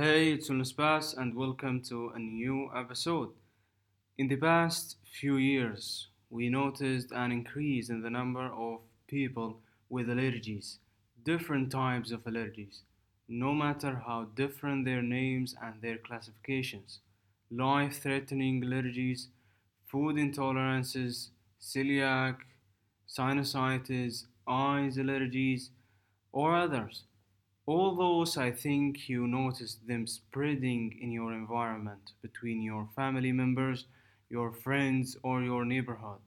Hey, it's Wellnesspass and welcome to a new episode. In the past few years, we noticed an increase in the number of people with allergies, different types of allergies, no matter how different their names and their classifications. Life threatening allergies, food intolerances, celiac, sinusitis, eyes allergies, or others. All those, I think you noticed them spreading in your environment between your family members, your friends, or your neighborhood.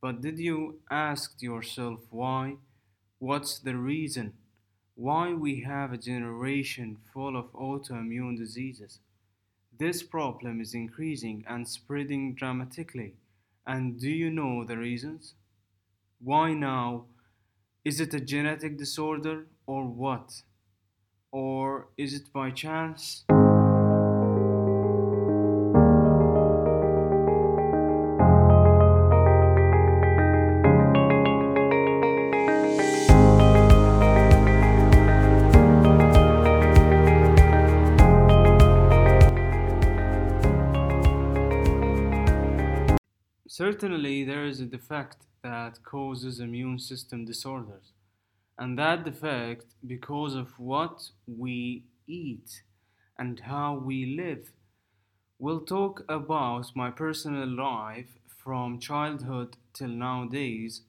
But did you ask yourself why? What's the reason? Why we have a generation full of autoimmune diseases? This problem is increasing and spreading dramatically. And do you know the reasons? Why now? Is it a genetic disorder or what? Or is it by chance? Certainly, there is a defect that causes immune system disorders, and that defect because of what we eat and how we live. We'll talk about my personal life from childhood till nowadays.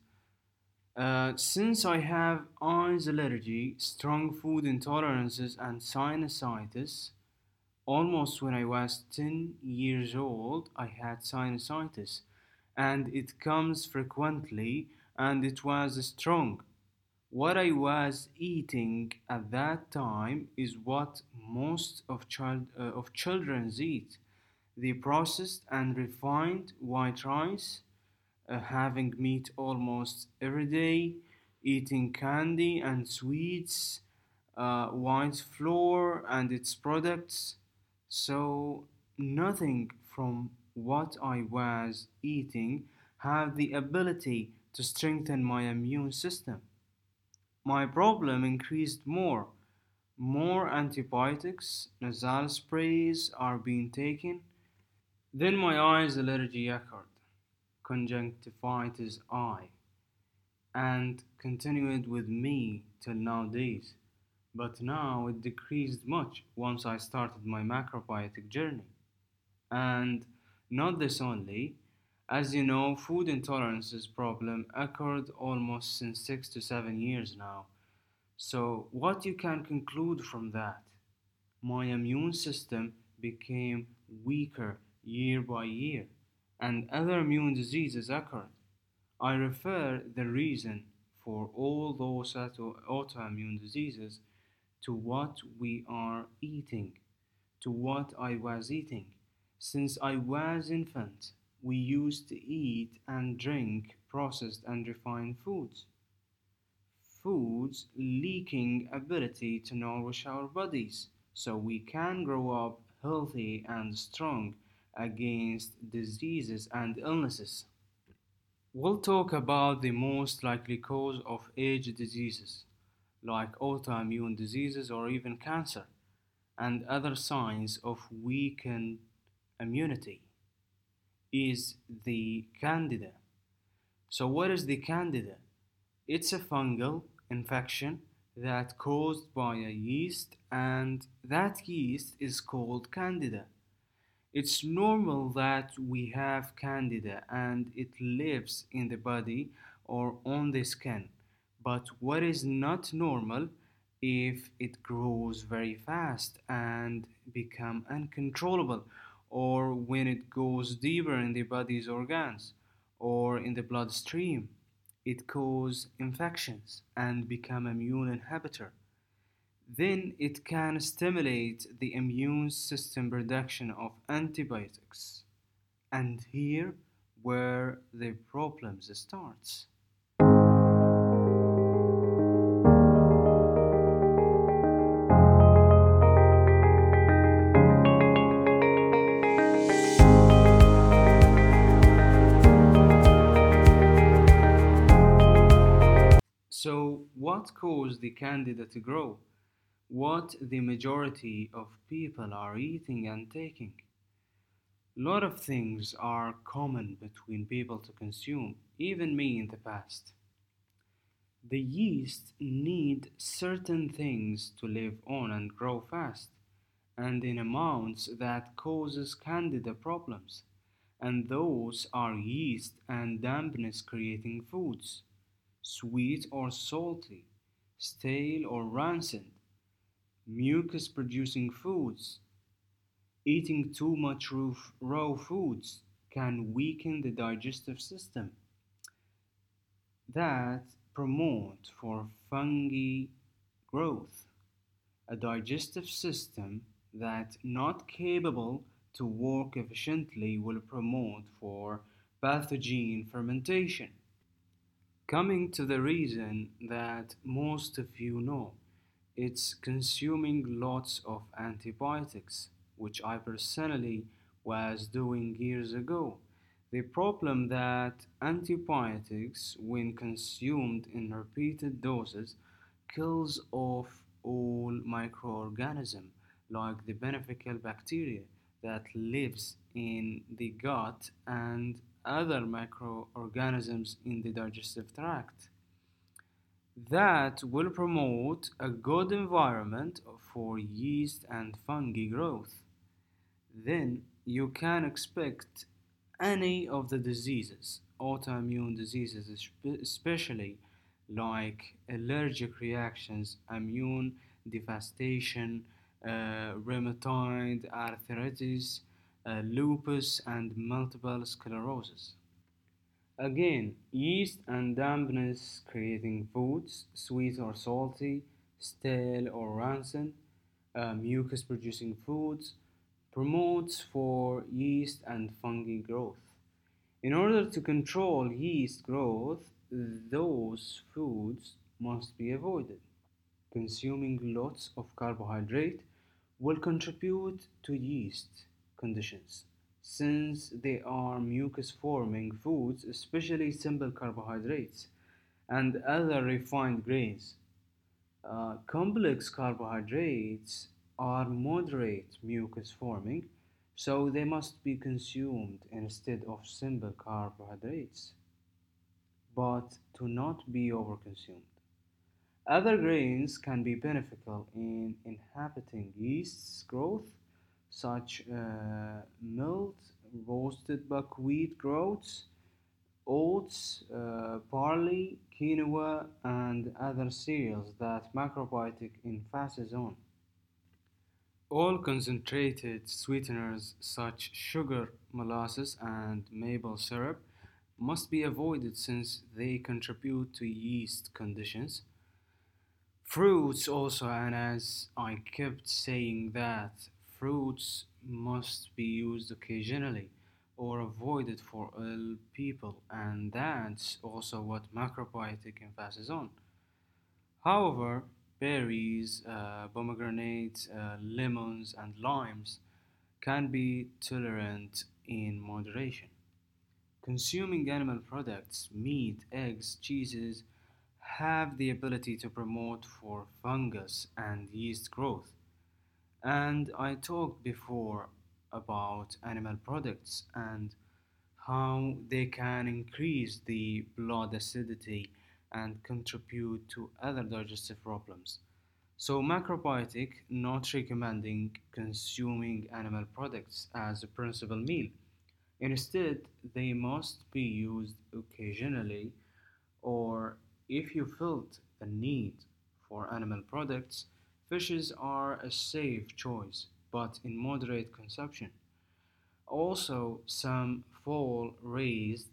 Uh, since I have eyes allergy, strong food intolerances, and sinusitis, almost when I was 10 years old, I had sinusitis, and it comes frequently, and it was strong. What I was eating at that time is what most of child uh, of children eat: the processed and refined white rice, uh, having meat almost every day, eating candy and sweets, uh, white flour and its products. So nothing from what I was eating had the ability to strengthen my immune system. My problem increased more. More antibiotics, nasal sprays are being taken. Then my eyes allergy occurred, conjunctivitis eye, and continued with me till nowadays. But now it decreased much once I started my macrobiotic journey. And not this only, as you know, food intolerances problem occurred almost since 6 to 7 years now. So what you can conclude from that? My immune system became weaker year by year and other immune diseases occurred. I refer the reason for all those auto- autoimmune diseases to what we are eating, to what I was eating. Since I was infant, we used to eat and drink processed and refined foods. Foods leaking ability to nourish our bodies so we can grow up healthy and strong against diseases and illnesses. We'll talk about the most likely cause of age diseases, like autoimmune diseases or even cancer, and other signs of weakened immunity, is the candida. So, what is the candida? It's a fungal infection that caused by a yeast, and that yeast is called candida. It's normal that we have candida and it lives in the body or on the skin. But what is not normal if it grows very fast and become uncontrollable or when it goes deeper in the body's organs or in the bloodstream it cause infections and become immune inhibitor then it can stimulate the immune system production of antibiotics. And here where the problems starts. What caused the candida to grow? what the majority of people are eating and taking. A lot of things are common between people to consume, even me in the past. The yeast need certain things to live on and grow fast, and in amounts that causes candida problems. And those are yeast and dampness creating foods, sweet or salty, stale or rancid, mucus producing foods. Eating too much raw foods can weaken the digestive system that promote for fungi growth, a digestive system that not capable to work efficiently will promote for pathogen fermentation. Coming to the reason that most of you know, it's consuming lots of antibiotics, which I personally was doing years ago. The problem that antibiotics, when consumed in repeated doses, kills off all microorganisms like the beneficial bacteria that lives in the gut and other microorganisms in the digestive tract that will promote a good environment for yeast and fungi growth. Then you can expect any of the diseases, autoimmune diseases especially, like allergic reactions, immune devastation, uh, rheumatoid arthritis, uh, lupus, and multiple sclerosis. Again, yeast and dampness creating foods, sweet or salty, stale or rancid, uh, mucus producing foods, promotes for yeast and fungi growth. In order to control yeast growth, those foods must be avoided. Consuming lots of carbohydrate will contribute to yeast conditions since they are mucus forming foods, especially simple carbohydrates and other refined grains. Uh, complex carbohydrates are moderate mucus forming, so they must be consumed instead of simple carbohydrates, but to not be overconsumed. Other grains can be beneficial in inhibiting yeast's growth, such uh, milled, roasted buckwheat groats, oats, uh, barley, quinoa, and other cereals that macrobiotic emphasis on. All concentrated sweeteners such sugar, molasses, and maple syrup must be avoided since they contribute to yeast conditions Fruits also, and as I kept saying that fruits must be used occasionally or avoided for ill people, and that's also what macrobiotic emphasis on. However, berries, uh, pomegranates, uh, lemons, and limes can be tolerant in moderation. Consuming animal products, meat, eggs, cheeses, have the ability to promote for fungus and yeast growth. And I talked before about animal products and how they can increase the blood acidity and contribute to other digestive problems. So, macrobiotic not recommending consuming animal products as a principal meal. Instead, they must be used occasionally or if you felt the need for animal products, fishes are a safe choice, but in moderate consumption. Also, some fall raised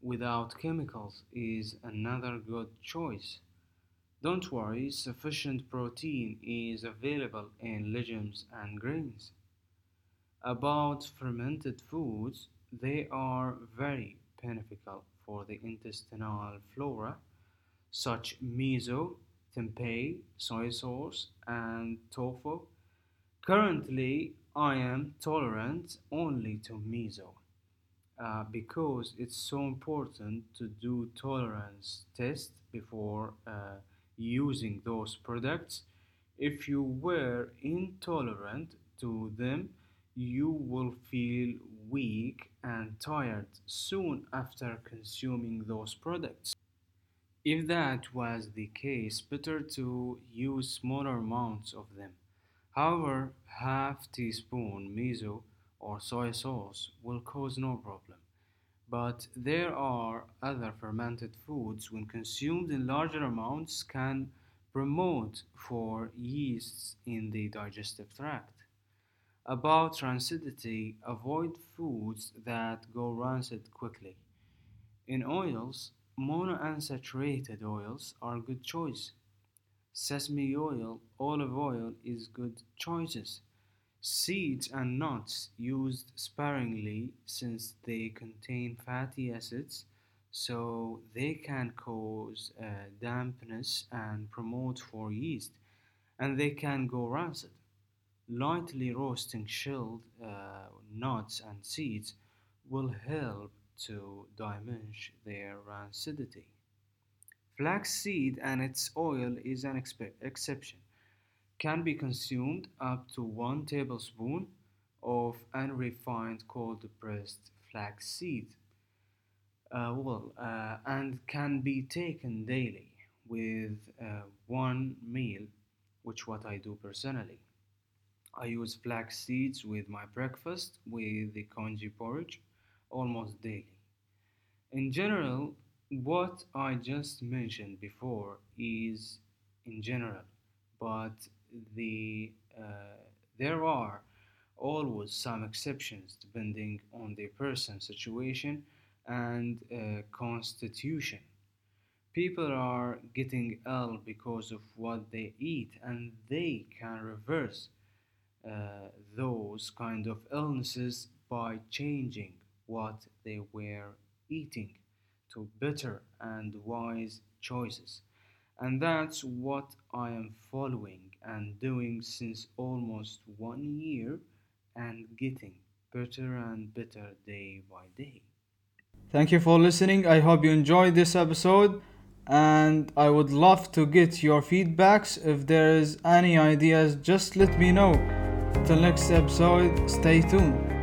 without chemicals is another good choice. Don't worry, sufficient protein is available in legumes and grains. About fermented foods, they are very beneficial for the intestinal flora such miso, tempeh, soy sauce, and tofu. Currently, I am tolerant only to miso uh, because it's so important to do tolerance test before uh, using those products. If you were intolerant to them, you will feel weak and tired soon after consuming those products. If that was the case, better to use smaller amounts of them. However, half teaspoon miso or soy sauce will cause no problem. But there are other fermented foods when consumed in larger amounts can promote for yeasts in the digestive tract. About rancidity, avoid foods that go rancid quickly. In oils, monounsaturated oils are good choice. Sesame oil, olive oil is good choices. Seeds and nuts used sparingly since they contain fatty acids, so they can cause uh, dampness and promote for yeast, and they can go rancid. Lightly roasting shelled uh, nuts and seeds will help to diminish their rancidity. Flaxseed and its oil is an exception. Can be consumed up to one tablespoon of unrefined cold pressed flaxseed. Uh, well, uh, and can be taken daily with uh, one meal, which what I do personally. I use flax seeds with my breakfast with the congee porridge almost daily. In general, what I just mentioned before is in general, but the uh, there are always some exceptions depending on the person's situation and uh, constitution. People are getting ill because of what they eat, and they can reverse uh, those kind of illnesses by changing what they were eating to better and wise choices. And that's what I am following and doing since almost one year and getting better and better day by day. Thank you for listening. I hope you enjoyed this episode and I would love to get your feedbacks. If there is any ideas, just let me know. Till next episode, stay tuned.